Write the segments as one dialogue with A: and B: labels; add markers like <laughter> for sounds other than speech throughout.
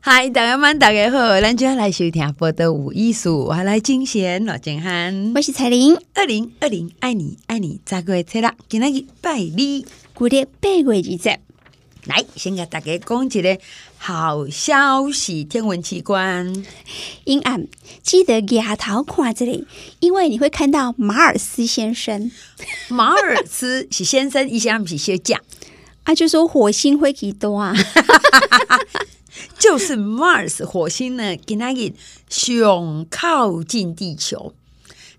A: 嗨，大家们大家好，咱就要来收听报道有艺术，我来金贤老金汉，
B: 我是彩玲，
A: 二零二零爱你爱你，咋个会啦？今天去拜你，
B: 过了八月二十，
A: 来先给大家讲一个好消息，天文奇观，
B: 阴暗记得抬头看这里，因为你会看到马尔斯先生。
A: 马尔斯是先生，以前不是休假 <laughs>
B: 啊，就说火星会几多啊？<laughs>
A: 就是 Mars 火星呢，跟那个熊靠近地球。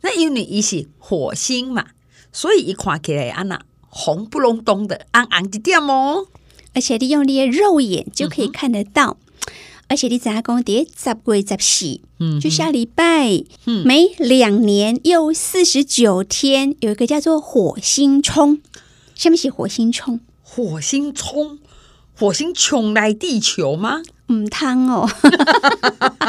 A: 那因为伊是火星嘛，所以一看起来安那红不隆咚的，暗暗的点哦。
B: 而且利用你的肉眼就可以看得到。嗯、而且你怎样讲？第十月十四，嗯，就下礼拜，嗯，每两年又四十九天，有一个叫做火星冲。什么是火星冲？
A: 火星冲。火星冲来地球吗？
B: 唔通哦，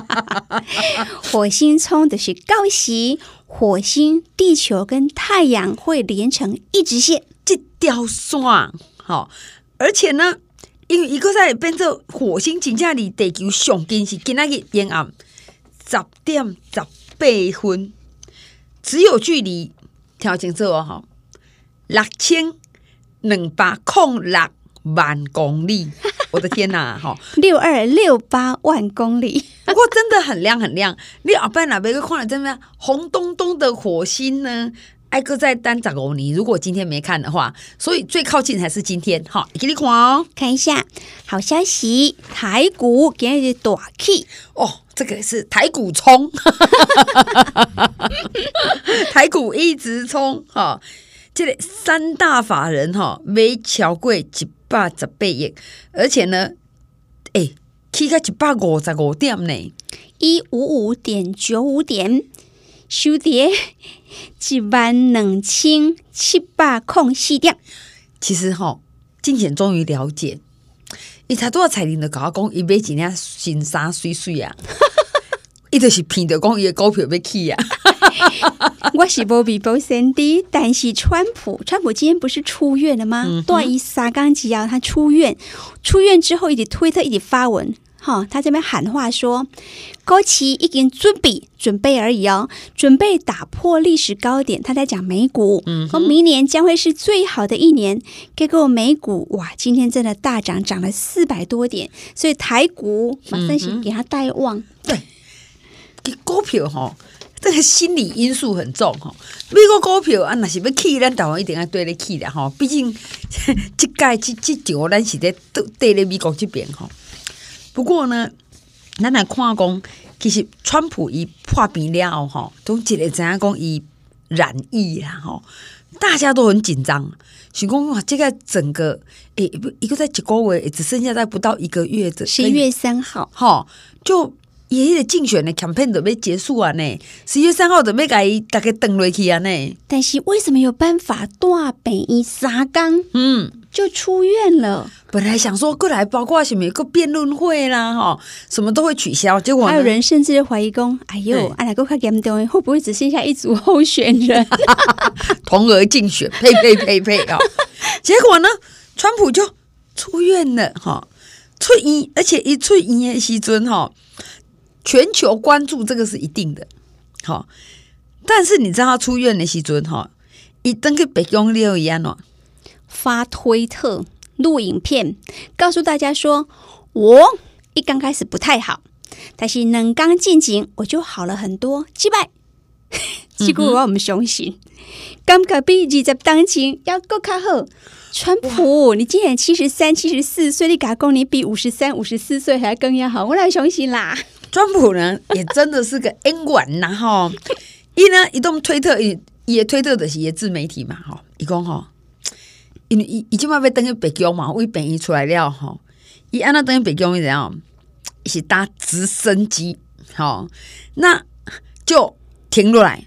B: <laughs> 火星冲的是高息，火星、地球跟太阳会连成一直线，
A: 这条线好，而且呢，因为一个在变成火星真正离地球上近是今仔日阴暗十点十八分，只有距离调清楚哦，哈，六千两百空六。万公里，我的天呐！<laughs> 哈，
B: 六二六八万公里，<laughs>
A: 不过真的很亮很亮。你阿爸那边个看了怎么样？红咚咚的火星呢？艾哥在单十五年，如果今天没看的话，所以最靠近还是今天。哈，给你看哦，
B: 看一下。好消息，台股今日大 K
A: 哦，这个是台股冲，<laughs> 台股一直冲哈。这里三大法人哈没超过一百十八亿，而且呢，哎，起到一百五十五点呢，
B: 一五五点九五点，收跌一万两千七百空四点。
A: 其实哈，金钱终于了解，伊才多少彩铃的搞讲，伊买几领新衫水水啊，<laughs> 伊就是骗着讲伊的股票要起啊。<laughs>
B: 我是波比波森迪，但是川普，川普今天不是出院了吗？对，伊三刚吉啊他出院，出院之后一直推特一直发文，哈，他这边喊话说，高期已经准备准备而已哦，准备打破历史高点。他在讲美股，嗯，和明年将会是最好的一年。结果美股哇，今天真的大涨，涨了四百多点，所以台股马上先给他带旺。
A: 对，给股票哈。这个心理因素很重吼，美国股票啊，若是要起，咱台湾一定要对得起的吼。毕竟 <laughs> 即届即即场，咱是在对咧美国即边吼。不过呢，咱来看讲，其实川普伊破病了吼，总一个知影讲伊染疫啦吼，大家都很紧张。想讲哇，这个整个诶，一个在一个月，只剩下在不到一个月的
B: 十一月三号
A: 哈，就。爷爷的竞选的 campaign 都要结束啊呢，十月三号都要给大概登落去啊呢。
B: 但是为什么有办法大病一三缸，嗯，就出院了？
A: 本来想说过来，包括什么一个辩论会啦，哈，什么都会取消。结果
B: 还有人甚至怀疑讲，哎呦，阿来个快严重，会不会只剩下一组候选人 <laughs>
A: 同额竞选？呸呸呸呸啊！<laughs> 结果呢，川普就出院了哈，出院，而且一出院的时阵哈。全球关注这个是一定的，好，但是你知道他出院的时阵哈，一登去白宫六一样哦，
B: 发推特录影片，告诉大家说，我一刚开始不太好，但是能刚进京我就好了很多，击败，<laughs> 结果我们相信，感觉比二十当前要更卡好。川普，你今年七十三、七十四岁，你敢讲你比五十三、五十四岁还更要好？我来相信啦。
A: 川普呢，也真的是个 <laughs> N 管呐哈！一呢，移动推特也也推特的是也自媒体嘛哈，一共哈，因为已已经嘛被登去北京嘛，为本一出来了哈，一按那登去北京怎样？一起搭直升机，好，那就停落来，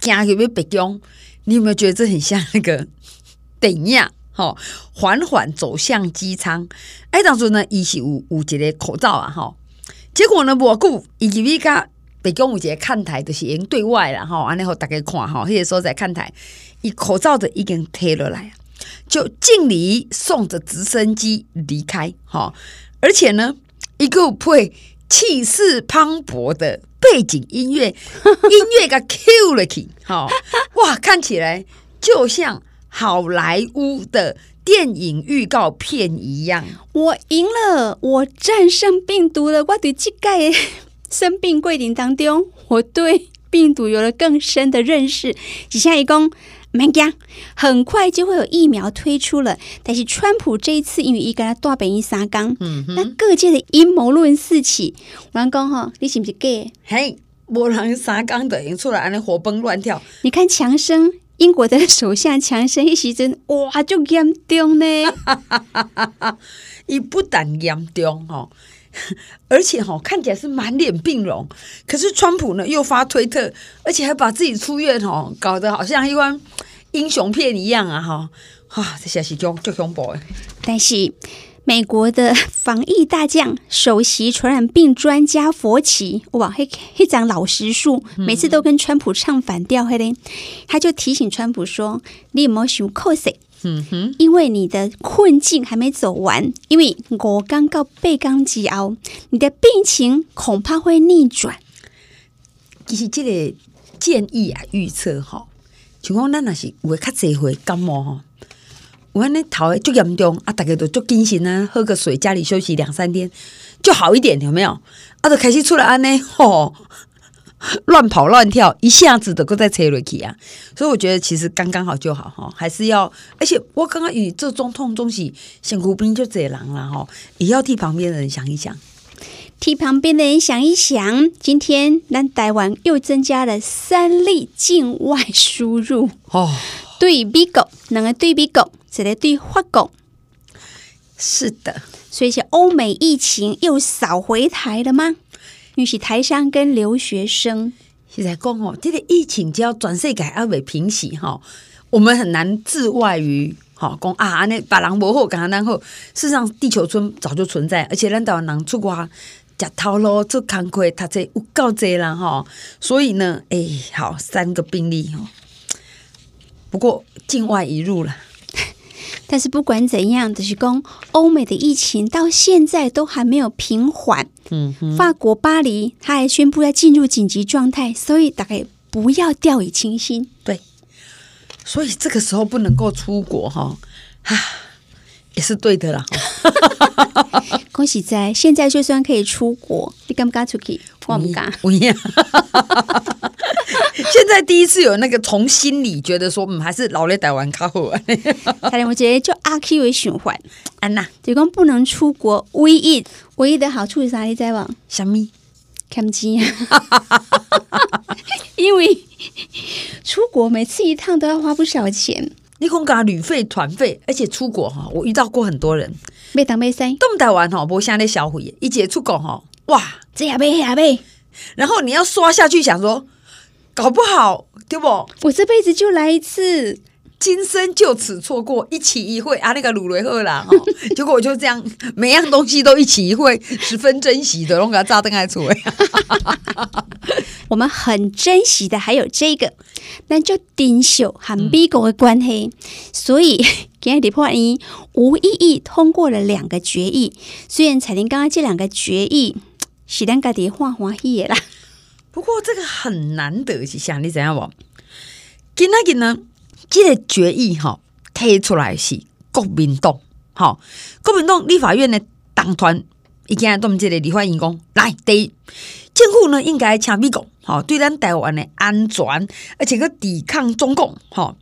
A: 行去要北京。你有没有觉得这很像那个 <laughs> 电影？吼，缓缓走向机舱。哎，当初呢，伊是有有一个口罩啊，哈。结果呢，无久，以及伊甲北京有一个看台，就是已经对外了哈，安尼好大家看哈，迄个时候在看台，伊口罩的已经贴落来，就敬礼送着直升机离开哈，而且呢，一个配气势磅礴的背景音乐，<laughs> 音乐甲 Q 了去，吼。哇，看起来就像好莱坞的电影预告片一样。
B: 我赢了，我战胜病毒了。我对这个生病过程当中，我对病毒有了更深的认识。底下一共。蛮讲，很快就会有疫苗推出了。但是川普这一次因为一跟他大本一三缸，那各界的阴谋论四起。我讲哈，你是不是 gay？
A: 嘿，无人三缸的已经出来，安尼活蹦乱跳。
B: 你看强生，英国的首相强生一时阵，<laughs> 哇，就严重呢。<laughs>
A: 伊不但严重哦，<laughs> 而且哈看起来是满脸病容。可是川普呢又发推特，而且还把自己出院哦，搞得好像一关。英雄片一样啊，哈，哈，这下是就就恐怖。
B: 但是美国的 <laughs> 防疫大将、首席传染病专家佛奇，哇，嘿，嘿，讲老实数，每次都跟川普唱反调，嘿嘞，他就提醒川普说：“你有没有想扣谁？嗯哼，因为你的困境还没走完，因为我刚告被刚击熬，你的病情恐怕会逆转。”
A: 其实这个建议啊，预测哈。像讲咱若是有诶较侪回感冒吼，有安尼头诶足严重啊，大家都足精神啊，喝个水，家里休息两三天就好一点，有没有？啊，就开始出来安尼吼，乱跑乱跳，一下子都搁再吹落去啊！所以我觉得其实刚刚好就好哈，还是要，而且我刚刚与这总统东西身躯边就侪人了哈，也要替旁边的人想一想。
B: 替旁边的人想一想，今天咱台湾又增加了三例境外输入哦，对比狗，两个对美国，一个对法国，
A: 是的，
B: 所以，是欧美疫情又扫回台了吗？尤其台商跟留学生，
A: 现在讲哦，这个疫情只要转世界还未平息哈，我们很难自外于哈讲啊，那把人无好，干咱好。事实上，地球村早就存在，而且咱台湾人出国。食头路做工课，读册有够济啦吼，所以呢，哎、欸，好三个病例吼，不过境外移入了。
B: 但是不管怎样，就是讲欧美的疫情到现在都还没有平缓。嗯，法国巴黎他还宣布要进入紧急状态，所以大概不要掉以轻心。
A: 对，所以这个时候不能够出国哈，啊，也是对的啦。<laughs>
B: 恭喜在现在就算可以出国，你敢不敢出去？我不敢。<laughs>
A: 现在第一次有那个从心里觉得说，嗯，还是老在台湾较好。
B: 我觉得就阿 Q 为循环，
A: 安娜，
B: 就讲不能出国，唯一唯一的好处是啥？你知道吗？
A: 什么？
B: 看钱。因为出国每次一趟都要花不少钱。
A: 你讲讲旅费、团费，而且出国哈，我遇到过很多人。
B: 没当没生，
A: 东台湾哈，不像那消费，一姐出国哈，哇，
B: 这样呗，那样呗，
A: 然后你要刷下去，想说搞不好对不？
B: 我这辈子就来一次，
A: 今生就此错过一起一会啊，那个鲁雷赫啦，<laughs> 结果我就这样，每样东西都一起一会，十分珍惜的，我给他炸灯来出来。<laughs>
B: 我们很珍惜的还有这个，那就丁秀和美国的关系，嗯、所以。<laughs> 今日立法院无异议通过了两个决议，虽然彩玲刚刚这两个决议是咱家己欢欢喜的啦，
A: 不过这个很难得是像你知影无？今仔日呢，这个决议哈提出来是国民党哈，国民党立法院的党团已经对这个立法院讲，来第一，政府呢应该请美国吼，对咱台湾的安全，而且个抵抗中共哈。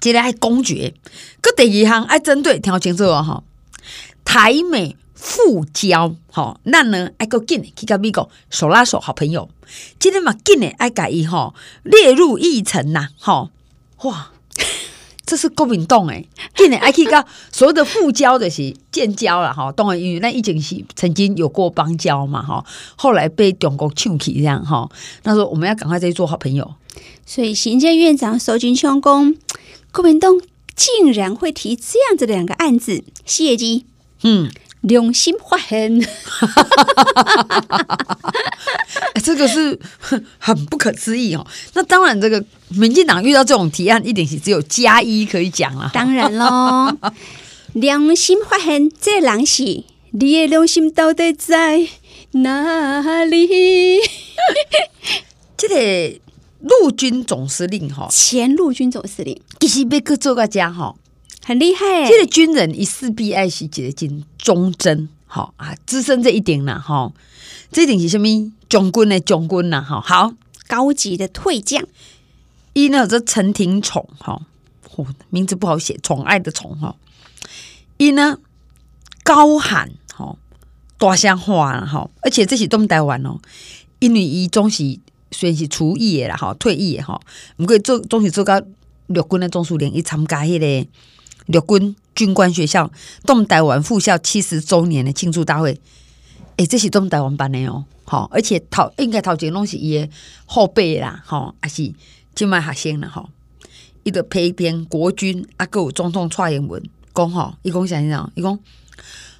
A: 接下来公决，搁第二项爱针对，听好清楚哦哈。台美复交，吼，那呢爱搁紧去跟美国手拉手，好朋友。今天嘛紧诶爱改伊吼列入议程呐，吼哇，这是国民党诶，紧诶爱去甲所有的复交的是建交了哈，当然因为那以前是曾经有过邦交嘛吼，后来被中国抢去这样吼，那时候我们要赶快再去做好朋友。
B: 所以行政院长苏贞昌讲。国民党竟然会提这样子的两个案子，谢基，嗯，良心发现，<laughs>
A: 这个是很不可思议哦。那当然，这个民进党遇到这种提案，一定是只有加一可以讲了。
B: 当然喽，<laughs> 良心发现，这个人是你的良心到底在哪里？<laughs>
A: 这个陆军总司令哈，
B: 前陆军总司令，
A: 其实要去做个家哈，
B: 很厉害。
A: 这个军人一势必爱是一个真忠贞，好啊，资深这一点啦哈，这一点是什么？将军的将军呐，哈，好
B: 高级的退将。
A: 一呢，这陈廷宠哈，名字不好写，宠爱的宠哈。一呢，高喊哈，大声话哈，而且这是东台湾哦，因为伊总是虽然是厨役的啦哈，退役的哈，不过做总是做到陆军的总司令，伊参加迄个陆军军官学校东台湾复校七十周年的庆祝大会，诶，这是东台湾办的哦，好，而且头应该头前拢是伊的后辈啦，哈，还是。即卖学生啦哈，伊个批评国军啊，搁有总统蔡英文讲吼，伊讲啥物事？伊讲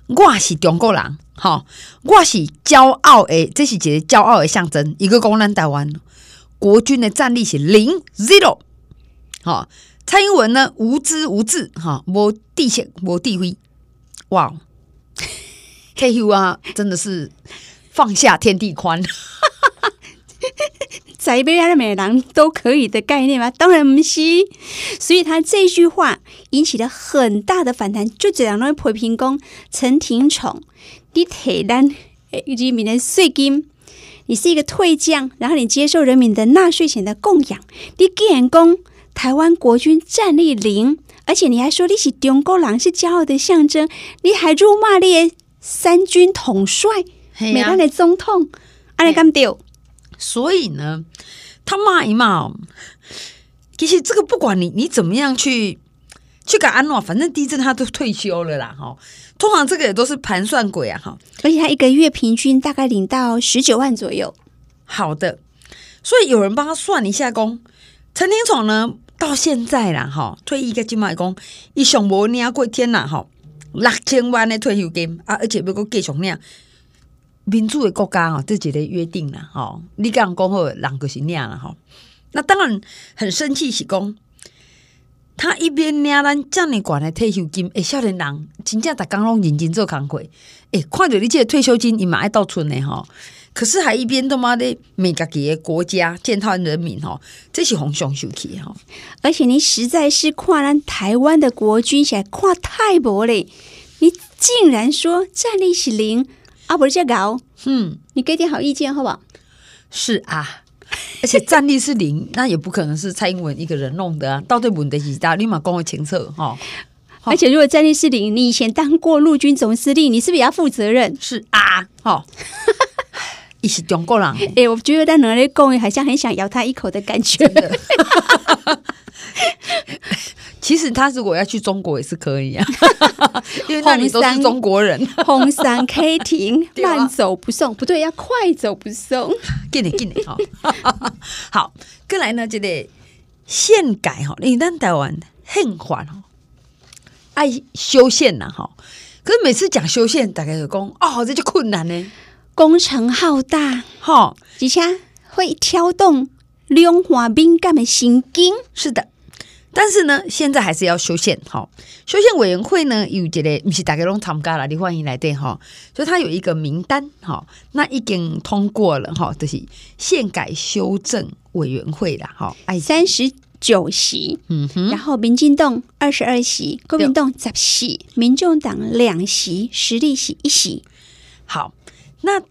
A: 我是中国人，哈，我是骄傲诶，这是一个骄傲的象征。一个讲咱台湾国军的战力是零 zero，哈，蔡英文呢无知无智，哈，无地线无地位，哇，退休啊，真的是放下天地宽。
B: 在北亚的美人都可以的概念吗？当然不是。所以他这句话引起了很大的反弹。就这样来批评讲陈廷宠，你替咱人民的税金，你是一个退将，然后你接受人民的纳税钱的供养，你竟然讲台湾国军战力零，而且你还说你是中国人，是骄傲的象征，你还辱骂你的三军统帅，美国的总统，安尼敢丢？
A: 所以呢，他骂一骂，其实这个不管你你怎么样去去改安诺，反正地震他都退休了啦，哈。通常这个也都是盘算鬼啊，哈。
B: 而且他一个月平均大概领到十九万左右。
A: 好的，所以有人帮他算一下工，陈廷宠呢到现在啦，哈，退役个金马工一上无领过天啦，哈，六千万的退休金啊，而且要个继续领。民主的国家哈，这一个约定了哈，你刚讲好，人就是那样了哈。那当然很生气，是讲他一边领咱这么高的退休金，诶，少年人真正逐工拢认真做工课，诶，看着你这个退休金，伊嘛爱到存的哈。可是还一边他妈的每个给国家践踏人民哈，这是非常生气哈。
B: 而且你实在是跨咱台湾的国军现在看太薄嘞，你竟然说战力是零。啊，不是这搞，嗯，你给点好意见好不好？
A: 是啊，而且战力是零，<laughs> 那也不可能是蔡英文一个人弄的啊。到底问题是大，立马讲个清楚哈。
B: 而且如果战力是零，你以前当过陆军总司令，你是不是也要负责任？
A: 是啊，哈，<laughs> 你是中国人。
B: 哎、欸，我觉得在哪里讲，好像很想咬他一口的感觉。<laughs>
A: 其实他如果要去中国也是可以啊，<laughs> 因为那里都是中国人。
B: 红山 K 亭 <laughs> 慢走不送，不对，要快走不送。
A: 给你给你哈，好，过来呢，这个宪改哈，你咱台湾宪法哈，爱修宪呐哈，可是每次讲修宪，大概就讲哦，这就困难呢，
B: 工程浩大哈，而且会挑动两岸敏感的神经。
A: 是的。但是呢，现在还是要修宪哈。修宪委员会呢，有一个不是大家拢参加了，你欢迎来对哈。所以他有一个名单哈，那已经通过了哈，就是宪改修正委员会了哈。哎，
B: 三十九席，嗯哼，然后民进党二十二席，国民党十席，民众党两席，实力席一席。
A: 好，那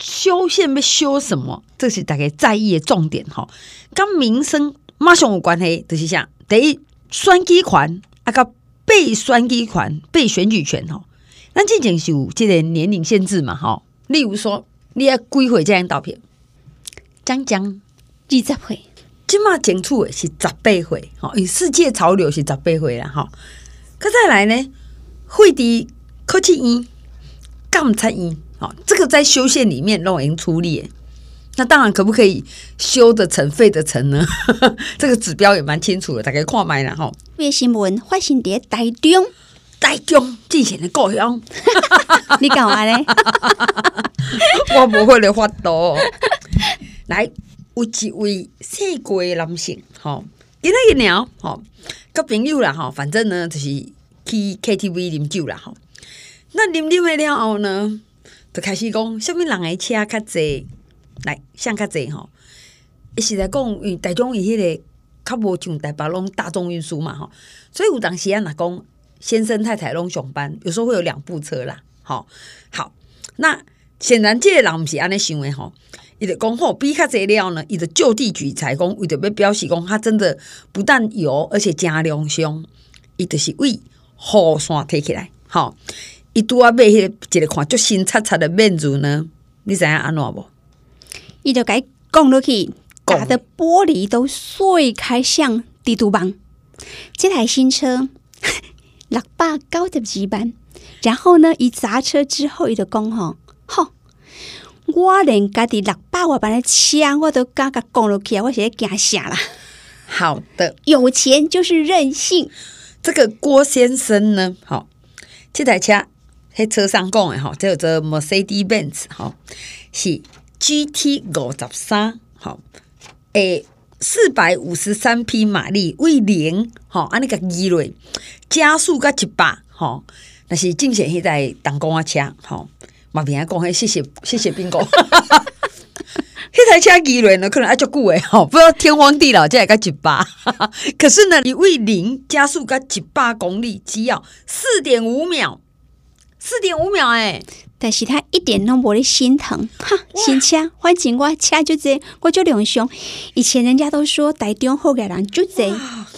A: 修宪要修什么？这是大家在意的重点吼。跟民生马上有关系，就是像。第一，选举权啊，个被选举权、被选举权吼，咱之前是有即个年龄限制嘛吼。例如说，你要几岁才能投票？将将
B: 二十岁，
A: 即嘛前处的是十八岁吼，与世界潮流是十八岁啦吼。可再来呢，会的科技院、监察院，哦，这个在修宪里面都已经处理。那当然，可不可以修得成、废得成呢？<laughs> 这个指标也蛮清楚的，大家看麦了哈。
B: 卫新闻发生在台中，
A: 台中进行的故乡，<laughs>
B: 你干嘛呢？<laughs>
A: 我不会来发多。来，有一位姓郭的男性，哈，今天一聊，哈，交朋友啦哈，反正呢就是去 KTV 饮酒啦，吼。那啉啉的了后呢，开始讲，什么人诶车较济，来，像较济吼。伊是来讲，因为台中伊迄个较无像台北拢大众运输嘛吼，所以有当时啊，若讲先生太太拢上班，有时候会有两部车啦，吼。好，那显然这个人毋是安尼想的吼，伊就讲吼，比较济了呢，伊就就地取材讲，为着要表示讲，他真的不但有，而且加良心，伊就是为雨伞提起来，吼。伊拄啊买迄个一个看足新擦擦的面子呢，你知影安怎无？
B: 伊就伊讲落去，打的玻璃都碎开，像蜘蛛网。这台新车 <laughs> 六百九十几万，然后呢，伊砸车之后，伊就讲吼，吼，我连家己六百万的车我都敢甲讲落去啊！我现在惊啥啦？
A: 好的，
B: 有钱就是任性。
A: 这个郭先生呢，好，这台车。喺车上讲诶吼，叫做 Mercedes Benz 吼，是 GT 五十三吼，诶，四百五十三匹马力，为零吼，安尼个机率加速个一百吼，那是正显迄台当公啊车吼，嘛别个讲，嘿，谢谢谢谢宾哥，<laughs> 迄台车机率呢，可能爱足久诶吼，不知道天荒地老，才个一百，<laughs> 可是呢，你为零加速个一百公里，只要四点五秒。四点五秒哎、欸，
B: 但是他一点都不会心疼哈，新车反正我车就这，我就两凶。以前人家都说台中好个人就这，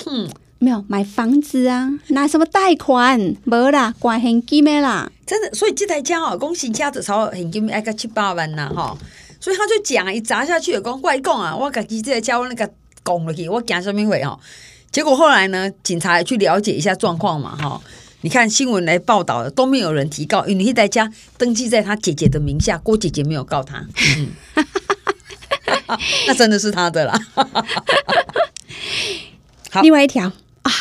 B: 哼，没有买房子啊，拿什么贷款，没啦，关现金的啦，
A: 真的。所以这台车哦，讲新车至少现金爱个七八万呐哈，所以他就讲一砸下去，讲怪讲啊，我家己这台车我那个拱了去，我讲什么会哦？结果后来呢，警察也去了解一下状况嘛哈。你看新闻来报道的都没有人提告，因为那台车登记在他姐姐的名下，郭姐姐没有告他，嗯、<laughs> 那真的是他的啦。<laughs>
B: 好，另外一条啊，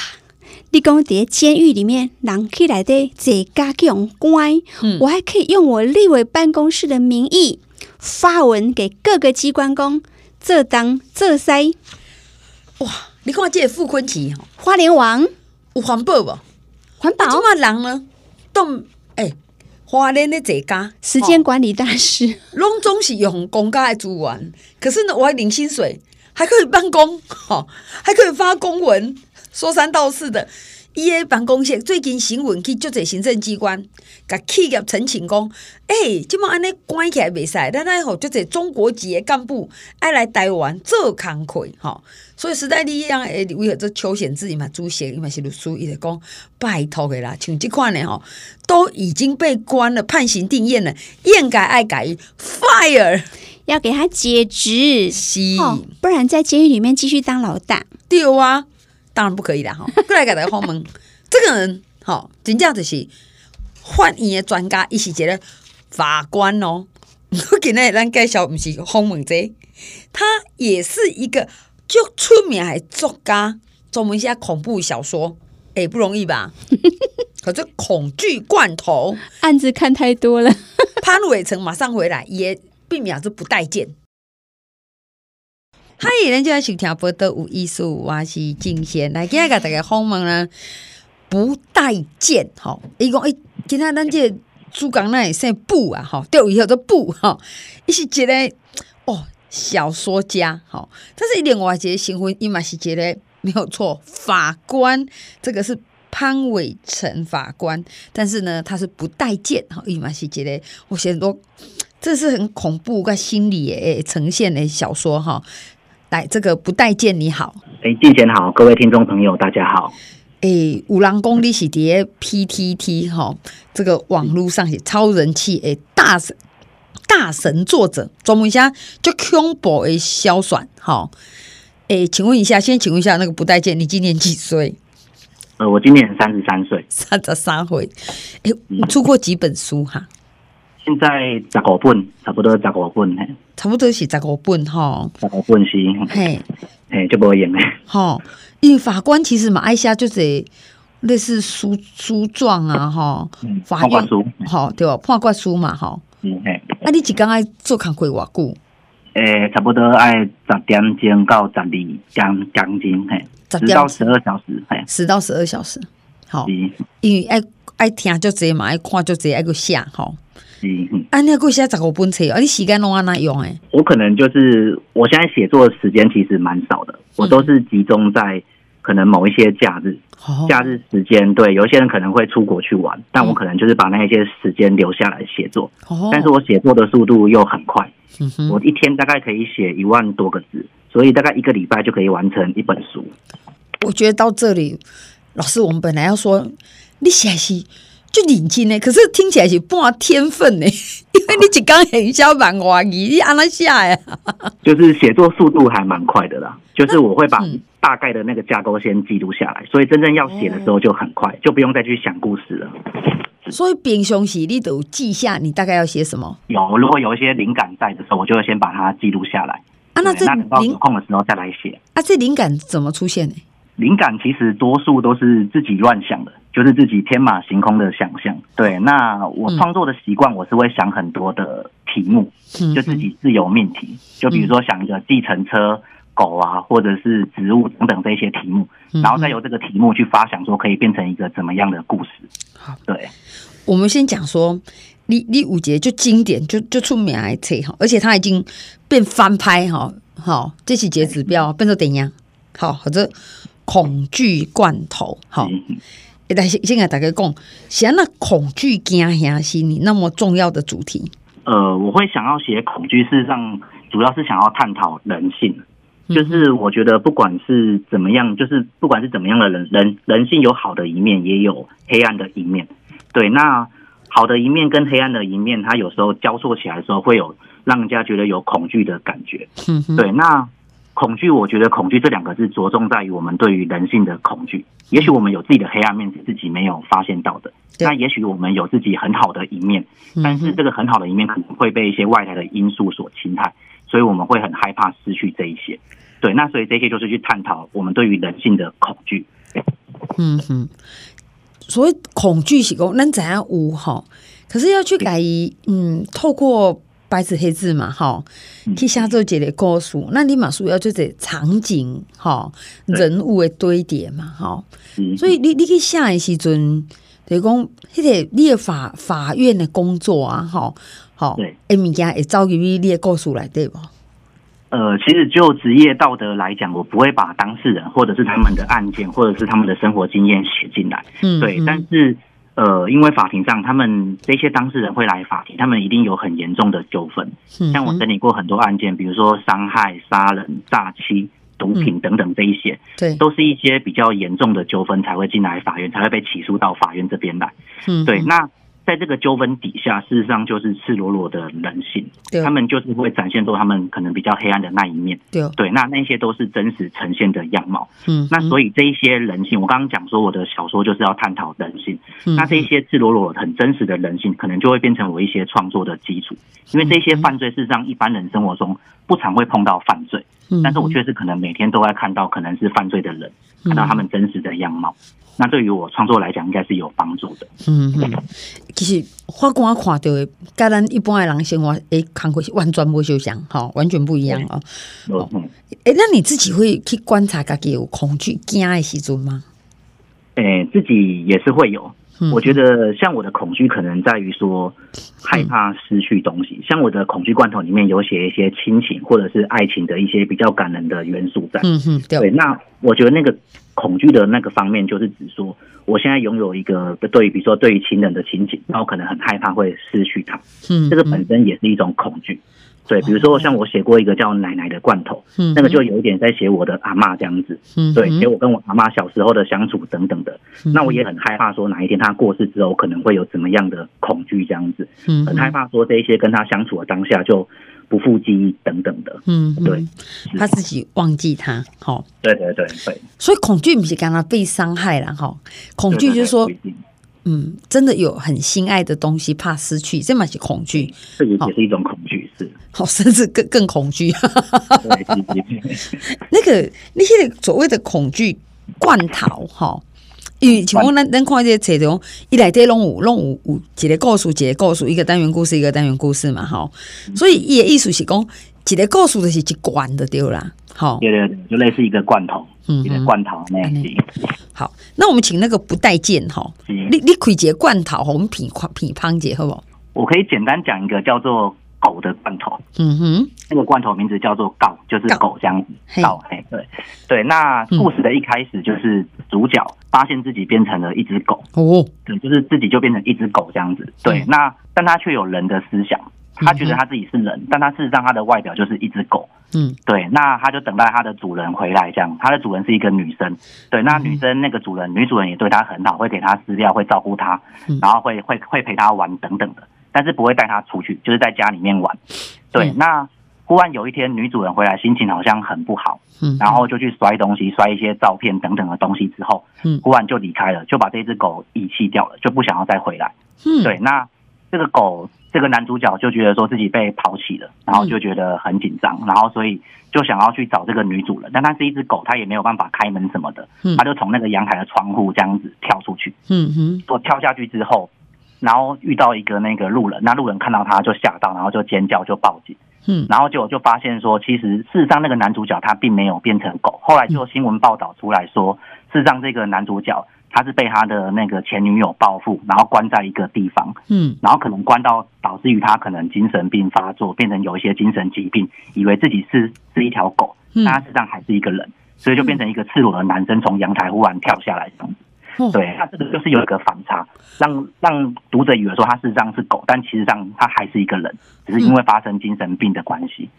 B: 你讲在监狱里面，人起来的这家用乖，嗯、我还可以用我立委办公室的名义发文给各个机关工，这当这塞。
A: 哇，你看这傅崐萁，
B: 花莲王
A: 有环保不？
B: 环保？
A: 怎么人呢？动哎，花莲的这家
B: 时间管理大师，<laughs>
A: 拢总是用公家的资源，可是呢，我还领薪水，还可以办公，哈，<laughs> 还可以发公文，说三道四的。伊诶办公室最近新闻去足侪行政机关，甲企业澄清讲，诶、欸，即满安尼关起来袂使，咱爱互足侪中国籍诶干部爱来台湾做工课，吼。所以时代力量诶，为何这邱显智嘛主席，伊嘛是律师，伊就讲拜托诶啦，像即款诶吼，都已经被关了，判刑定谳了，应该爱改 fire，
B: 要给他解职，
A: 是，
B: 不然在监狱里面继续当老大，
A: 对啊。当然不可以啦！哈，<laughs> 过来给大家访问，这个人哈，真正就是法院的专家，伊是一个法官哦。我今日咱介绍不是访问者，他也是一个就出名的作家，专门写恐怖小说，哎，不容易吧？<laughs> 可是恐惧罐头
B: 案子看太多了，
A: 潘伟成马上回来，也并表示不待见。嗨，人家想听不得有艺术，我是静贤来今日给大家访问呢，不待见哈。伊讲诶，今天咱这主讲那也姓布啊哈，钓鱼后都布哈，伊是一个哦小说家哈，但是另外一个新婚伊嘛是一个没有错，法官这个是潘伟成法官，但是呢他是不待见哈，伊嘛是一个我写多，这是很恐怖个心理诶呈现的小说哈。来，这个不待见你好，
C: 哎，静贤好，各位听众朋友大家好。
A: 哎，五郎公你是在 PTT 哈，这个网络上是超人气哎大神大神作者，专门一下就恐怖的小说哈。哎，请问一下，先请问一下那个不待见，你今年几岁？
C: 呃，我今年三十三岁，
A: 三十三岁。哎，你出过几本书哈？
C: 现在十五本，差不多十五本嘿，
A: 差不多是十五本哈，
C: 十五本是嘿，嘿就不用嘞。哈，因为法官其实嘛爱写就是类似书书状啊吼，法官书，吼对吧？判决书嘛吼，嗯嘿。啊，你一工爱做工课偌久？诶，差不多爱十点钟到十二点将近嘿，十到十二小时嘿，
A: 十到十二小时。好，因为爱。爱听就这嘛，爱看就这，爱个写吼。
D: 嗯，
A: 啊，你个写十五本册，啊，你时间拢安那用诶？
D: 我可能就是我现在写作的时间其实蛮少的，我都是集中在可能某一些假日，
A: 嗯、
D: 假日时间。对，有些人可能会出国去玩，但我可能就是把那一些时间留下来写作。
A: 哦、
D: 但是我写作的速度又很快，
A: 嗯哼，
D: 我一天大概可以写一万多个字，所以大概一个礼拜就可以完成一本书。
A: 我觉得到这里，老师，我们本来要说你写是就领进呢，可是听起来是半天分呢，<laughs> 因为你只刚很小蛮怀疑你按那下呀，<laughs>
D: 就是写作速度还蛮快的啦，就是我会把大概的那个架构先记录下来，所以真正要写的时候就很快，就不用再去想故事了。
A: 所以平常时你都记下你大概要写什么？
D: 有，如果有一些灵感在的时候，我就会先把它记录下来。
A: 啊，那这
D: 那等到有空的时候再来写。
A: 啊，这灵感怎么出现呢？
D: 灵感其实多数都是自己乱想的，就是自己天马行空的想象。对，那我创作的习惯，我是会想很多的题目，
A: 嗯、
D: 就自己自由命题。就比如说想一个计程车、狗啊，或者是植物等等这些题目，然后再由这个题目去发想，说可以变成一个怎么样的故事。
A: 好，
D: 对，
A: 我们先讲说，你你五节就经典，就就出名来册哈，而且它已经变翻拍哈，好，这是几个指标变成怎样？好，或者。恐惧罐头，好，但是现在大家讲，写那恐惧惊吓是你那么重要的主题。
D: 呃，我会想要写恐惧，事实上主要是想要探讨人性，就是我觉得不管是怎么样，就是不管是怎么样的人，人人性有好的一面，也有黑暗的一面。对，那好的一面跟黑暗的一面，它有时候交错起来的时候，会有让人家觉得有恐惧的感觉。对，那。恐惧，我觉得恐惧这两个字着重在于我们对于人性的恐惧。也许我们有自己的黑暗面是自己没有发现到的，那也许我们有自己很好的一面，但是这个很好的一面可能会被一些外来的因素所侵害，所以我们会很害怕失去这一些。对，那所以这些就是去探讨我们对于人性的恐惧。
A: 嗯哼，所以恐惧是讲能怎样无哈？可是要去改，嗯，透过。白纸黑字嘛，哈，去写做一个故事，那你嘛需要就是场景，哈，人物的堆叠嘛，哈，所以你你去写的时阵，就是讲迄个你的法法院的工作啊，哈，好，诶，物件会遭遇你的故事来对不？
D: 呃，其实就职业道德来讲，我不会把当事人或者是他们的案件或者是他们的生活经验写进来，嗯，对，但是。呃，因为法庭上，他们这些当事人会来法庭，他们一定有很严重的纠纷。像我整理过很多案件，比如说伤害、杀人、诈欺、毒品等等这一些，对，都是一些比较严重的纠纷才会进来法院，才会被起诉到法院这边来。嗯，对，那。在这个纠纷底下，事实上就是赤裸裸的人性，他们就是会展现出他们可能比较黑暗的那一面。对，对，那那些都是真实呈现的样貌。嗯，那所以这一些人性，我刚刚讲说我的小说就是要探讨人性。嗯，那这一些赤裸裸很真实的人性，可能就会变成我一些创作的基础。因为这些犯罪事实上一般人生活中不常会碰到犯罪，但是我却是可能每天都在看到可能是犯罪的人，看到他们真实的样貌。那对于我创作来讲，应该是有帮助的。
A: 嗯嗯，其实法官看到的，跟咱一般的人生活诶，看过完全不相像，哈，完全不一样哦。嗯，诶，那你自己会去观察自己有恐惧惊的时阵吗？
D: 诶，自己也是会有。我觉得像我的恐惧，可能在于说害怕失去东西。像我的恐惧罐头里面有写一些亲情或者是爱情的一些比较感人的元素在。嗯哼，对。那我觉得那个恐惧的那个方面，就是指说我现在拥有一个对于比如说对于亲人的亲情，那我可能很害怕会失去他。嗯，这个本身也是一种恐惧。对，比如说像我写过一个叫奶奶的罐头，嗯，那个就有一点在写我的阿妈这样子，嗯，对，写我跟我阿妈小时候的相处等等的，那我也很害怕说哪一天她过世之后可能会有怎么样的恐惧这样子，嗯，很害怕说这一些跟她相处的当下就不复记忆等等的，嗯，对，
A: 他自己忘记他，好，
D: 对对对对，
A: 所以恐惧不是刚刚被伤害了哈，恐惧就是说。嗯，真的有很心爱的东西，怕失去，这么些恐惧，
D: 这也也是一种恐惧，是，
A: 好，<laughs> 甚至更更恐惧。<laughs> 那个那些所谓的恐惧罐头，哈，因为像我咱咱看这些册中，一来这拢有拢有有一个故事，一个故事，一个单元故事，一个单元故事嘛，哈，所以伊的意思是讲，一个故事就是一罐的对啦，好，
D: 对对对，就类似一个罐头，嗯，一个罐头那样子。
A: 好，那我们请那个不待见哈，你你开一个罐头，我们品品乓姐好不好？
D: 我可以简单讲一个叫做狗的罐头。
A: 嗯哼，
D: 那个罐头名字叫做告，就是狗这样子。告，嘿，对对。那故事的一开始就是主角发现自己变成了一只狗。哦，对，就是自己就变成一只狗这样子。对，那但他却有人的思想。他觉得他自己是人，但他事实上他的外表就是一只狗。嗯，对。那他就等待他的主人回来，这样。他的主人是一个女生。对，那女生那个主人，女主人也对他很好，会给他饲料，会照顾他，然后会会会陪他玩等等的，但是不会带他出去，就是在家里面玩。对，那忽然有一天，女主人回来，心情好像很不好，嗯，然后就去摔东西，摔一些照片等等的东西之后，嗯，忽然就离开了，就把这只狗遗弃掉了，就不想要再回来。嗯，对，那这个狗。这个男主角就觉得说自己被抛弃了，然后就觉得很紧张，然后所以就想要去找这个女主人，但它是一只狗，它也没有办法开门什么的，它就从那个阳台的窗户这样子跳出去，嗯哼，我跳下去之后，然后遇到一个那个路人，那路人看到他就吓到，然后就尖叫就报警，嗯，然后结果就发现说，其实事实上那个男主角他并没有变成狗，后来就新闻报道出来说，事实上这个男主角。他是被他的那个前女友报复，然后关在一个地方，嗯，然后可能关到导致于他可能精神病发作，变成有一些精神疾病，以为自己是是一条狗，但他实际上还是一个人，所以就变成一个赤裸的男生从阳台忽然跳下来这样子，对，他这个就是有一个反差，让让读者以为说他事实上是狗，但其实上他还是一个人，只是因为发生精神病的关系，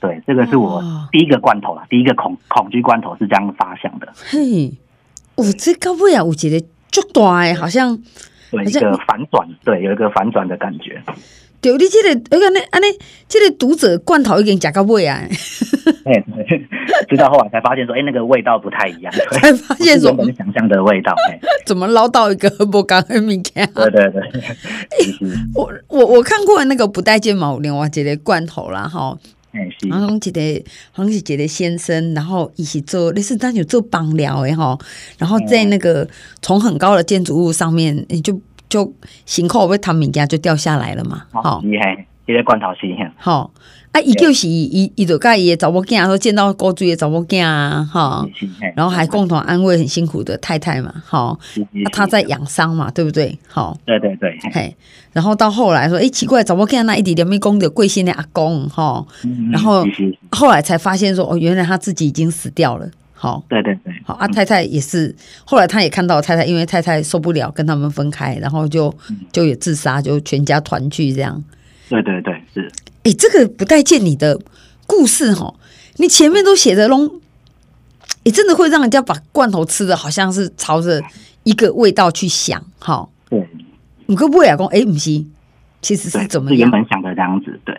D: 对，这个是我第一个罐头啦，第一个恐恐惧罐头是这样发想的，
A: 嘿。我这个位啊，我觉得就大哎，好像
D: 有一个反转，对，有一个反转的感觉。
A: 对，你这个，我看那安尼，这个读者罐头已经夹到位啊。<laughs>
D: 哎，<laughs> 直到后来才发现说，哎，那个味道不太一样，<laughs>
A: 才发现说，
D: 我们想象的味道，哎，
A: 怎么捞到一个不刚很明显？
D: 对对对。
A: 我我我看过那个不带剑毛连，我觉得罐头啦，哈。然后记得好像是觉得先生，然后一起做，类似他有做帮疗的吼，然后在那个从很高的建筑物上面，你就就行后被他们家就掉下来了嘛，好
D: 厉害，一个罐头是
A: 好。啊，伊就是伊，伊就甲伊的查某囝说见到古锥的查某囝啊，哈，然后还共同安慰很辛苦的太太嘛，哈，啊，他在养伤嘛，对不对？好，
D: 对对对，
A: 嘿，然后到后来说，哎，奇怪，查某囝那一点点没功的贵姓的阿公，哈，然后后来才发现说，哦，原来他自己已经死掉了，好，
D: 对对对，
A: 好，啊，太太也是，后来他也看到太太，因为太太受不了跟他们分开，然后就就也自杀，就全家团聚这样，
D: 对对对，是。
A: 哎，这个不待见你的故事哈，你前面都写的拢，也真的会让人家把罐头吃的好像是朝着一个味道去想哈。对，你可不可以讲？哎，不是，其实是怎么样？
D: 原本想的这样子，对。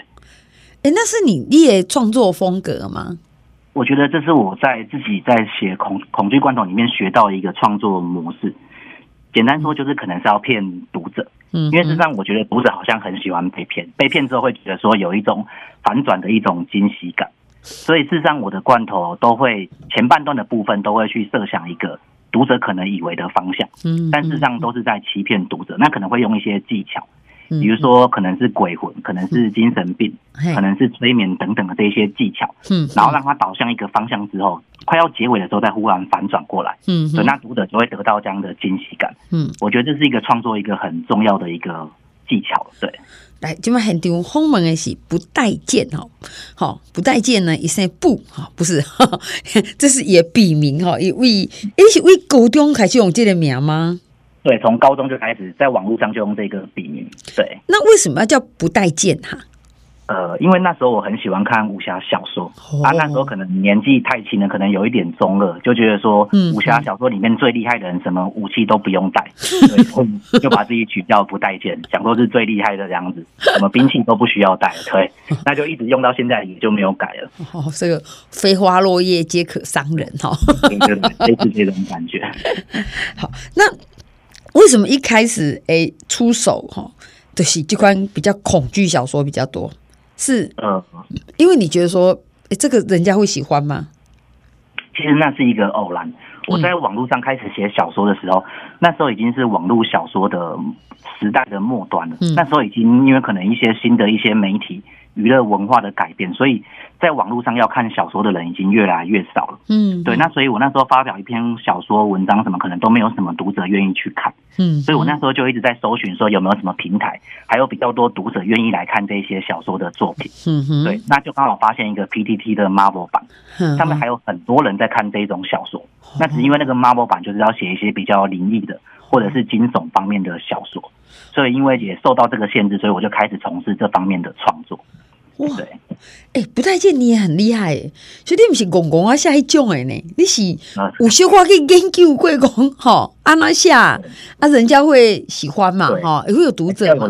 A: 哎，那是你你也创作风格吗？
D: 我觉得这是我在自己在写恐恐惧罐头里面学到一个创作模式。简单说，就是可能是要骗读者。嗯，因为事实上我觉得读者好像很喜欢被骗，被骗之后会觉得说有一种反转的一种惊喜感，所以事实上我的罐头都会前半段的部分都会去设想一个读者可能以为的方向，嗯，但事实上都是在欺骗读者，那可能会用一些技巧。比如说，可能是鬼魂，可能是精神病，可能是催眠等等的这些技巧，嗯，然后让它导向一个方向之后，快要结尾的时候再忽然反转过来，嗯，所以那读者就会得到这样的惊喜感，嗯，我觉得这是一个创作一个很重要的一个技巧，对。
A: 来，今晚很丢轰门的是不待见哦，好，不待见呢，一声不，哈，不是，<laughs> 这是也笔名哈，因为诶是为高中开始用这个名吗？
D: 对，从高中就开始在网络上就用这个笔名。对，
A: 那为什么要叫不待见哈？
D: 呃，因为那时候我很喜欢看武侠小说，哦、啊，那时候可能年纪太轻了，可能有一点中二，就觉得说，武侠小说里面最厉害的人，什么武器都不用带，<laughs> 嗯、就把自己取叫不待见，想说是最厉害的这样子，什么兵器都不需要带，对，<laughs> 那就一直用到现在也就没有改了。<laughs>
A: 哦，这个飞花落叶皆可伤人哈，
D: 对，类似这种感觉。
A: 好，那。为什么一开始诶、欸、出手哈，就是这款比较恐惧小说比较多？是嗯，因为你觉得说，诶、欸、这个人家会喜欢吗？
D: 其实那是一个偶然。我在网络上开始写小说的时候，嗯、那时候已经是网络小说的时代的末端了。嗯、那时候已经因为可能一些新的一些媒体娱乐文化的改变，所以在网络上要看小说的人已经越来越少了。嗯，对。那所以我那时候发表一篇小说文章，什么可能都没有什么读者愿意去看。嗯，所以我那时候就一直在搜寻，说有没有什么平台，还有比较多读者愿意来看这些小说的作品。嗯哼，对。那就刚好发现一个 PTT 的 Marvel 版，上面还有很多人在看这种小说。那只因为那个 Marvel 版就是要写一些比较灵异的或者是惊悚方面的小说。所以，因为也受到这个限制，所以我就开始从事这方面的创作。哇，
A: 哎、欸，不太见你也很厉害，所以你不是公公啊下一种的呢，你是有小可以研究过讲哈，安那下啊，人家会喜欢嘛哈，也会有读者嘛。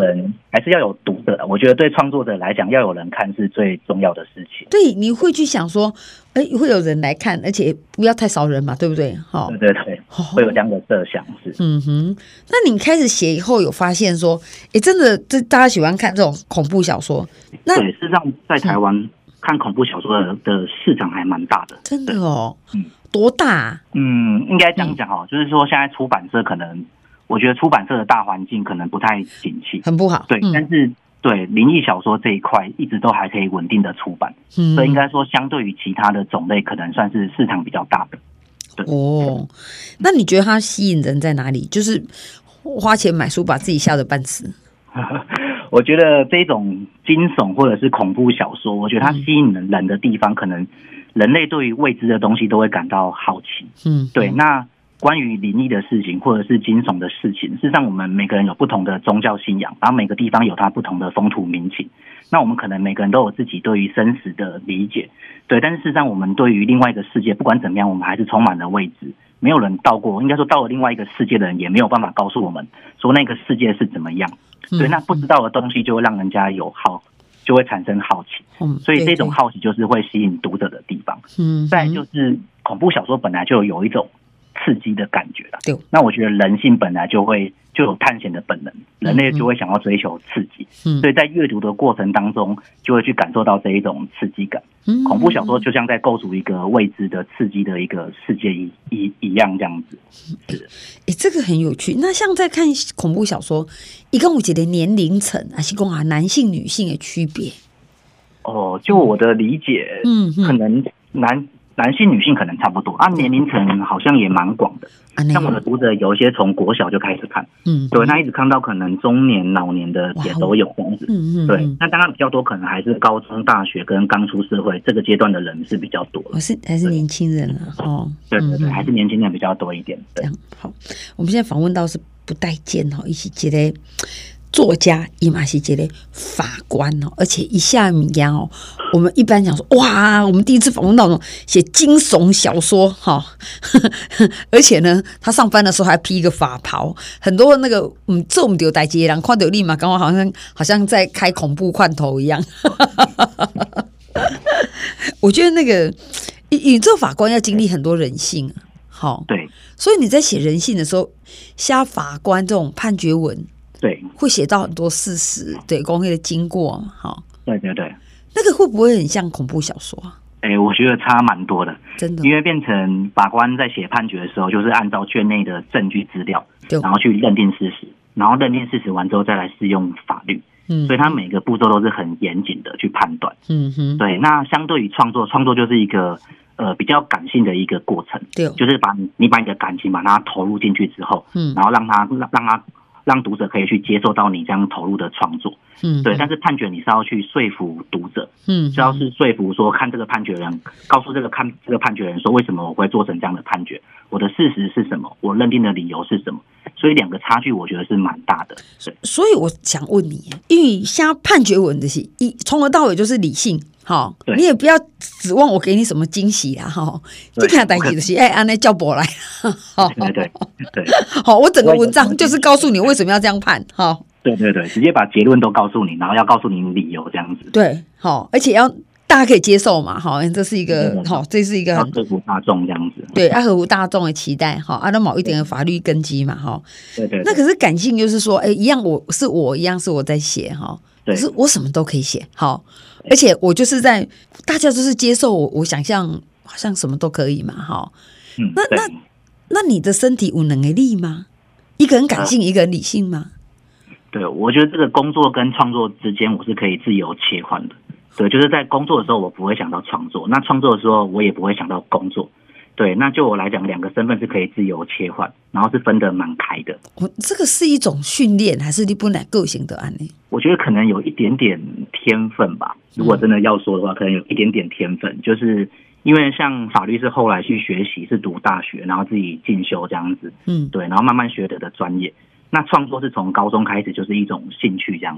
D: 还是要有读者，我觉得对创作者来讲，要有人看是最重要的事情。
A: 对，你会去想说，哎、欸，会有人来看，而且不要太少人嘛，对不对？哈，
D: 对对对，会有这样的设想是。
A: 嗯哼，那你开始写以后，有发现说，哎、欸，真的，这大家喜欢看这种恐怖小说。那
D: 对，事实上，在台湾看恐怖小说的的市场还蛮大的。
A: 真的哦，嗯，多大、啊？
D: 嗯，应该这样讲哦，就是说，现在出版社可能。我觉得出版社的大环境可能不太景气，
A: 很不好。
D: 对，嗯、但是对灵异小说这一块一直都还可以稳定的出版，嗯、所以应该说相对于其他的种类，可能算是市场比较大的。对 <laughs>
A: 哦，那你觉得它吸引人在哪里？就是花钱买书，把自己吓得半死。<laughs>
D: 我觉得这种惊悚或者是恐怖小说，我觉得它吸引人人的地方，可能人类对于未知的东西都会感到好奇。嗯，对，那。关于灵异的事情，或者是惊悚的事情，事实上，我们每个人有不同的宗教信仰，然后每个地方有它不同的风土民情。那我们可能每个人都有自己对于生死的理解，对。但是事实上，我们对于另外一个世界，不管怎么样，我们还是充满了未知。没有人到过，应该说到了另外一个世界的人，也没有办法告诉我们说那个世界是怎么样。对，那不知道的东西就会让人家有好，就会产生好奇。嗯，所以这种好奇就是会吸引读者的地方。嗯，再就是恐怖小说本来就有一种。刺激的感觉了，对。那我觉得人性本来就会就有探险的本能，人类就会想要追求刺激，嗯，所以在阅读的过程当中，就会去感受到这一种刺激感。嗯，恐怖小说就像在构筑一个未知的刺激的一个世界一一一样这样子。是，
A: 哎，这个很有趣。那像在看恐怖小说，一共有几的年龄层，还是讲啊男性女性的区别？
D: 哦，就我的理解，嗯，可能男。男性、女性可能差不多，按、啊、年龄层好像也蛮广的。像我的读者有一些从国小就开始看，嗯，对，那一直看到可能中年、老年的也都有这样子。嗯嗯，对，那当然比较多，可能还是高中、大学跟刚出社会这个阶段的人是比较多。
A: 我是还是年轻人啊哦，
D: 对对对，还是年轻人比较多一点。这样
A: 好，我们现在访问到是不待见哈，一起接嘞。作家伊玛西杰的法官哦，而且一下米样哦。我们一般讲说，哇，我们第一次访问到那种写惊悚小说哈，<laughs> 而且呢，他上班的时候还披一个法袍，很多那个嗯，这种丢代接人看到立马，刚刚好像好像在开恐怖罐头一样。<laughs> 我觉得那个宇宙法官要经历很多人性，好，
D: 对，
A: 所以你在写人性的时候，像法官这种判决文。
D: 对，
A: 会写到很多事实，对工业的经过嘛，哈，
D: 对对对，
A: 那个会不会很像恐怖小说啊？
D: 哎、欸，我觉得差蛮多的，
A: 真的，
D: 因为变成法官在写判决的时候，就是按照卷内的证据资料，然后去认定事实，然后认定事实完之后再来适用法律，嗯，所以他每个步骤都是很严谨的去判断，嗯哼，对。那相对于创作，创作就是一个呃比较感性的一个过程，对，就是把你你把你的感情把它投入进去之后，嗯，然后让他让让他。让读者可以去接受到你这样投入的创作，嗯，对。但是判决你是要去说服读者，嗯，是要是说服说看这个判决人，告诉这个判这个判决人说为什么我会做成这样的判决，我的事实是什么，我认定的理由是什么。所以两个差距我觉得是蛮大的。
A: 所以我想问你，因为像判决文的是一从头到尾就是理性。好，对。你也不要指望我给你什么惊喜啊！哈，这看代志的是哎，安内叫伯来，好，<laughs>
D: 对对对，<laughs>
A: 好，我整个文章就是告诉你为什么要这样判，好，
D: 对对对，直接把结论都告诉你，然后要告诉你理由这样子，
A: 对，好，而且要大家可以接受嘛，好，这是一个好，这是一个很
D: 合乎大众这样子，
A: 对，要合乎大众的期待，哈，阿德某一点的法律根基嘛，哈，
D: 对对，
A: 那可是感性就是说，哎，一样，我是我一样是我在写哈，可是我什么都可以写，好。而且我就是在大家都是接受我，我想象好像什么都可以嘛，哈。嗯，那那那你的身体有能力吗？一个人感性，一个人理性吗？
D: 对，我觉得这个工作跟创作之间，我是可以自由切换的。对，就是在工作的时候我不会想到创作，那创作的时候我也不会想到工作。对，那就我来讲，两个身份是可以自由切换，然后是分得蛮开的。
A: 我这个是一种训练，还是你本来个性的案例？
D: 我觉得可能有一点点天分吧。如果真的要说的话，可能有一点点天分，就是因为像法律是后来去学习，是读大学，然后自己进修这样子。嗯，对，然后慢慢学得的专业。那创作是从高中开始就是一种兴趣这样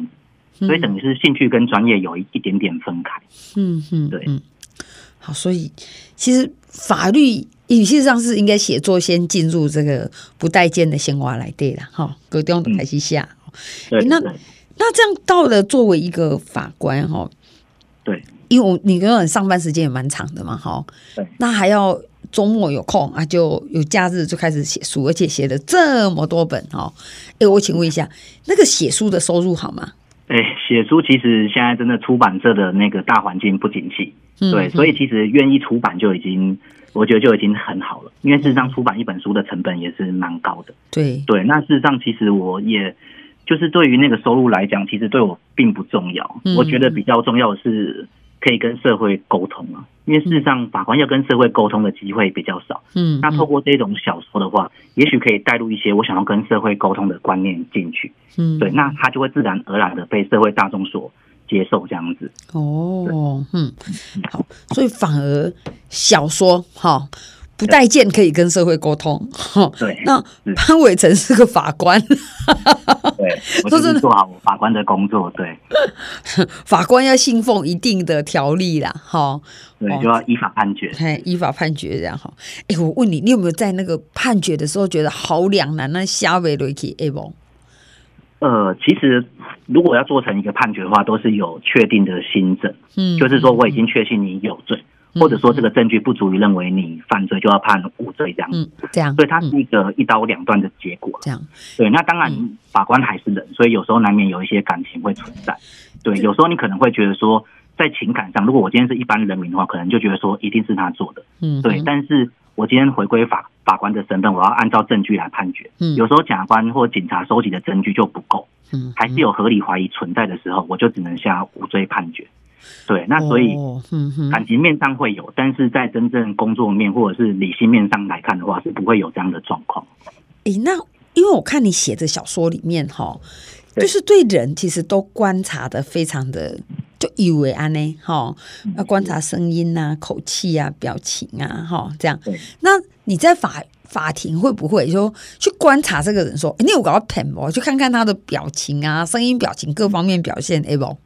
D: 子，所以等于是兴趣跟专业有一一点点分开。
A: 嗯嗯，对。好，所以其实法律语气上是应该写作先进入这个不待见的鲜花来对了哈，各地方都开始下。
D: 对，
A: 那那这样到了作为一个法官哈，
D: 对，
A: 因为我你跟我上班时间也蛮长的嘛哈，
D: 对，
A: 那还要周末有空啊，就有假日就开始写书，而且写了这么多本哈。哎，我请问一下，那个写书的收入好吗？
D: 哎，写书其实现在真的出版社的那个大环境不景气。对，所以其实愿意出版就已经，我觉得就已经很好了。因为事实上出版一本书的成本也是蛮高的。
A: 对
D: 对，那事实上其实我也就是对于那个收入来讲，其实对我并不重要。我觉得比较重要的是可以跟社会沟通啊。因为事实上法官要跟社会沟通的机会比较少。嗯，那透过这种小说的话，也许可以带入一些我想要跟社会沟通的观念进去。嗯，对，那他就会自然而然的被社会大众所。接受这样子
A: 哦，嗯，好，所以反而小说哈不待见可以跟社会沟通，
D: 对。<laughs>
A: 那潘伟成是个法官，
D: 对，<laughs> 我就是做好法官的工作，对。<laughs>
A: 法官要信奉一定的条例啦，哈，
D: 对，就要依法判决，
A: 依法判决这样哈。哎，我问你，你有没有在那个判决的时候觉得好两难？那下位瑞奇，哎不？
D: 呃，其实如果要做成一个判决的话，都是有确定的新证，嗯，就是说我已经确信你有罪，嗯、或者说这个证据不足以认为你犯罪，就要判无罪这样子，
A: 嗯，这样，
D: 所以它是一个一刀两断的结果，
A: 这样，
D: 对。那当然，法官还是人，所以有时候难免有一些感情会存在，对。有时候你可能会觉得说，在情感上，如果我今天是一般人民的话，可能就觉得说一定是他做的，嗯，对。但是我今天回归法。法官的身份，我要按照证据来判决。嗯，有时候检察官或警察收集的证据就不够，嗯，还是有合理怀疑存在的时候，我就只能下无罪判决。对，那所以，嗯，感情面上会有，但是在真正工作面或者是理性面上来看的话，是不会有这样的状况。
A: 诶、欸，那因为我看你写的小说里面，哈，就是对人其实都观察的非常的。就以为安呢，哈，要观察声音呐、啊、口气啊、表情啊，哈，这样。那你在法法庭会不会说去观察这个人，说，欸、你有搞到骗不？去看看他的表情啊、声音、表情各方面表现，哎不？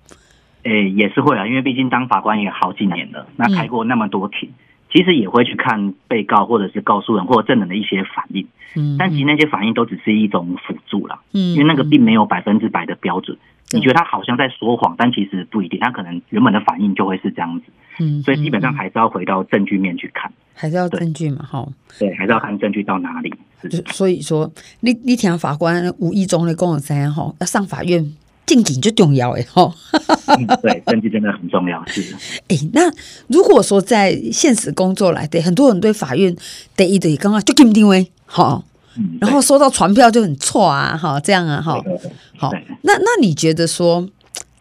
D: 哎、欸，也是会啊，因为毕竟当法官也好几年了，那开过那么多庭。嗯其实也会去看被告或者是告诉人或者证人的一些反应，嗯，但其实那些反应都只是一种辅助啦，嗯，因为那个并没有百分之百的标准。你觉得他好像在说谎，但其实不一定，他可能原本的反应就会是这样子，嗯，所以基本上还是要回到证据面去看，
A: 还是要证据嘛，哈，
D: 对，还是要看证据到哪里。
A: 所以说，你你听法官无意中的跟我讲哈，要上法院。证据就重要哎吼，
D: 对，<laughs> 证据真的很重要。是，
A: 哎、欸，那如果说在现实工作来对，很多人对法院第一对刚刚就定定位好，然后收到传票就很错啊，哈，这样啊，哈，好，那那你觉得说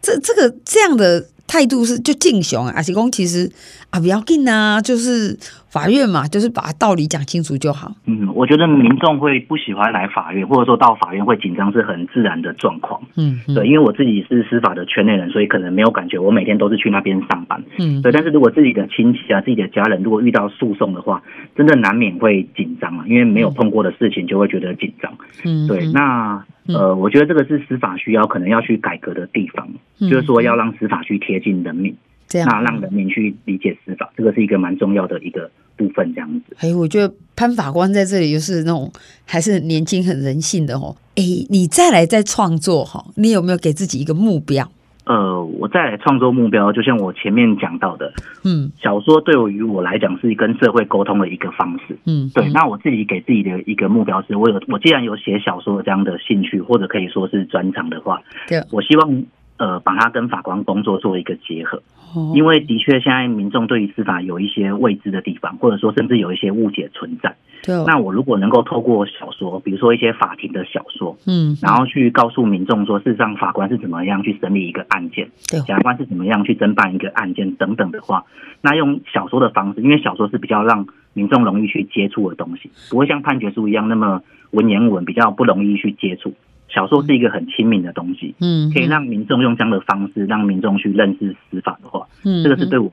A: 这这个这样的？态度是就敬雄啊，阿是公其实啊不要紧啊，就是法院嘛，就是把道理讲清楚就好。
D: 嗯，我觉得民众会不喜欢来法院，或者说到法院会紧张是很自然的状况。嗯，对，因为我自己是司法的圈内人，所以可能没有感觉，我每天都是去那边上班。嗯，对。但是如果自己的亲戚啊、自己的家人如果遇到诉讼的话，真的难免会紧张啊，因为没有碰过的事情就会觉得紧张。嗯，对。那。呃，我觉得这个是司法需要可能要去改革的地方，嗯、就是说要让司法去贴近人民，这样那让人民去理解司法，这个是一个蛮重要的一个部分，这样子。
A: 哎，我觉得潘法官在这里就是那种还是年轻很人性的哦。哎，你再来再创作哈，你有没有给自己一个目标？
D: 呃，我再来创作目标，就像我前面讲到的，嗯，小说对于我来讲是跟社会沟通的一个方式，嗯，对。那我自己给自己的一个目标是，我有我既然有写小说这样的兴趣，或者可以说是专长的话，对，我希望呃把它跟法官工作做一个结合，哦，因为的确现在民众对于司法有一些未知的地方，或者说甚至有一些误解存在，
A: 对哦。
D: 那我如果能够透过小说，比如说一些法庭的小说，嗯，然后去告诉民众说，事实上法官是怎么样去审理一个案件，对，检察官是怎么样去侦办一个案件等等的话，那用小说的方式，因为小说是比较让民众容易去接触的东西，不会像判决书一样那么文言文，比较不容易去接触。小说是一个很亲民的东西，嗯，可以让民众用这样的方式让民众去认识司法的话，嗯，这个是对我，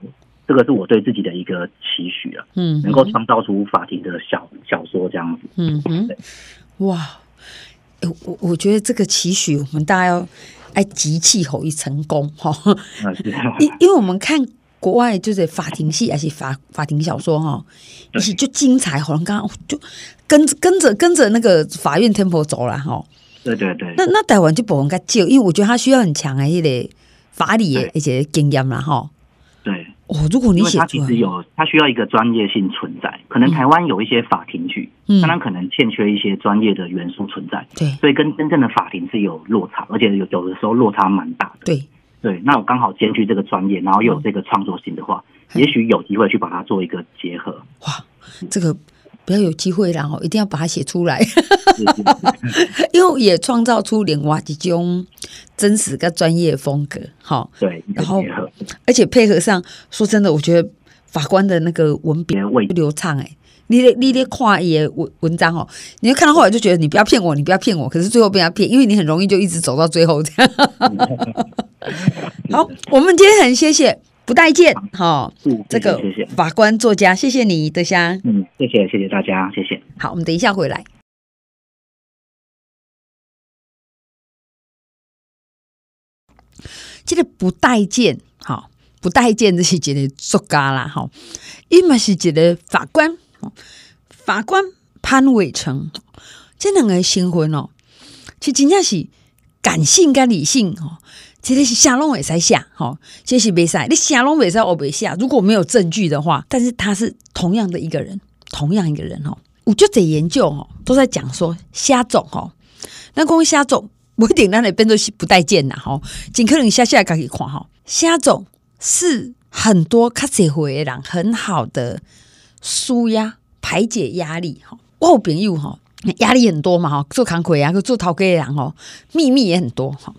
D: 这个是我对自己的一个期许啊，嗯，能够创造出法庭的小小说这样子，嗯嗯，
A: 哇，欸、我我觉得这个期许我们大家要爱集气吼一成功哈，<laughs> 因因为我们看国外就是法庭戏还是法法庭小说哈，一起就精彩，好像刚刚就跟跟着跟着那个法院 tempo 走了哈。
D: 对对对，
A: 那那台湾就不应该救，因为我觉得他需要很强的一个法理的一些经验啦，哈。
D: 对，
A: 哦，如果你写，
D: 他其实有，他需要一个专业性存在。可能台湾有一些法庭剧，嗯，当然可能欠缺一些专业的元素存在。对，所以跟真正的法庭是有落差，而且有有的时候落差蛮大的。
A: 对
D: 对，那我刚好兼具这个专业，然后又有这个创作性的话，也许有机会去把它做一个结合。
A: 哇，这个。不要有机会，然后一定要把它写出来，<laughs> 因为也创造出另外一种真实跟专业风格。好，
D: 对，
A: 然后而且配合上，说真的，我觉得法官的那个文笔流畅。哎，你得你得看一些文文章哦，你就看到后来就觉得你不要骗我，你不要骗我，可是最后被他骗，因为你很容易就一直走到最后这样。<laughs> 好，我们今天很谢谢。不待见，好，这个法官作家，谢谢你，德香，
D: 嗯，谢谢，谢谢大家，谢谢。
A: 好，我们等一下回来。这个不待见，好，不待见这是一个作家啦，哈，伊嘛是一个法官，法官潘伟成，这两个新婚哦，其实真正是感性跟理性哦。其实是下龙尾才下，哈，这是没赛。你下龙尾在我没下，如果没有证据的话，但是他是同样的一个人，同样一个人哦。我就得研究哦，都在讲说虾总哦，那关于虾总，我一点让你变作不待见呐，哈，尽可能下下来可以看哈。虾总是很多卡社会的人很好的舒压排解压力哈。我有朋友哈，压力很多嘛哈，做扛魁啊，做头家的人哈，秘密也很多哈。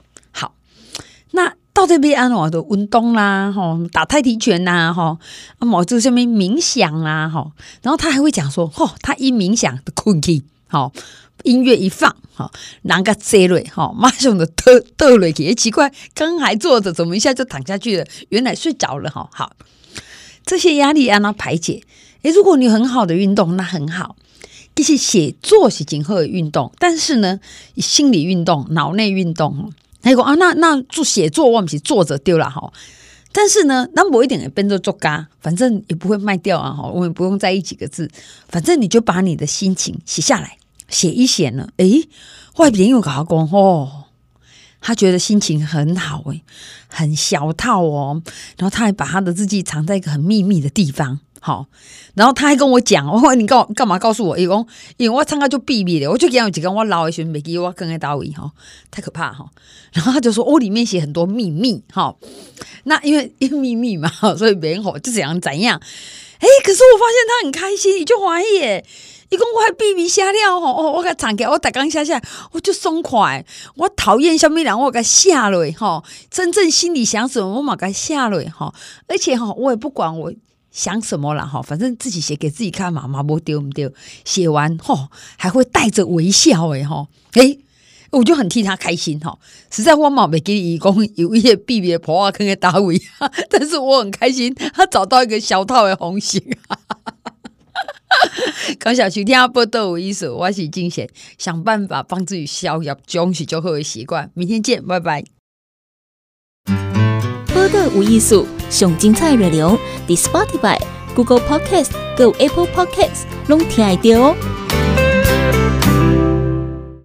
A: 到底要安怎的运动啦，吼，打太极拳呐，吼，啊，某这下面冥想啦，吼，然后他还会讲说，吼，他一冥想就困去，吼，音乐一放，吼，人个坐落，吼，马上就倒倒落去，也奇怪，刚还坐着，怎么一下就躺下去了？原来睡着了，哈，好，这些压力让他排解。诶，如果你很好的运动，那很好。其实写作是今后的运动，但是呢，心理运动、脑内运动，他讲啊，那那做写作，我们是作者丢了哈。但是呢，那我一点也变做作家，反正也不会卖掉啊哈。我们不用在意几个字，反正你就把你的心情写下来，写一写呢。诶，外边又跟他讲哦，他觉得心情很好诶，很小套哦。然后他还把他的日记藏在一个很秘密的地方。好，然后他还跟我讲，<laughs> 我说你告干嘛告诉我？伊讲，因为我参加就秘密的，我就讲有几个我老的时候没给我更爱到位哈，太可怕哈。然后他就说，我里面写很多秘密哈。那因为因秘密嘛，<laughs> 所以别人吼就怎样怎样。哎，可是我发现他很开心，你就怀疑耶。伊讲我还秘密写了吼，哦，我给藏起来，我打刚写下来，我就松快。我讨厌什么人，我给写了哈。真正心里想什么，我马给写了哈。而且哈，我也不管我。想什么了哈？反正自己写给自己看嘛，嘛不丢不丢。写完吼，还会带着微笑诶哈！诶，我就很替他开心哈。实在我嘛没给你讲有一些秘密的破话可以打尾，<laughs> 但是我很开心，他找到一个小套的红心。<laughs> 刚小徐听不都有意思，我是金贤，想办法帮自己消业，终是就好的习惯。明天见，拜拜。
E: 播的无艺术，上精彩内容，The Spotify、Google Podcast、Go Apple Podcasts，拢听得到哦。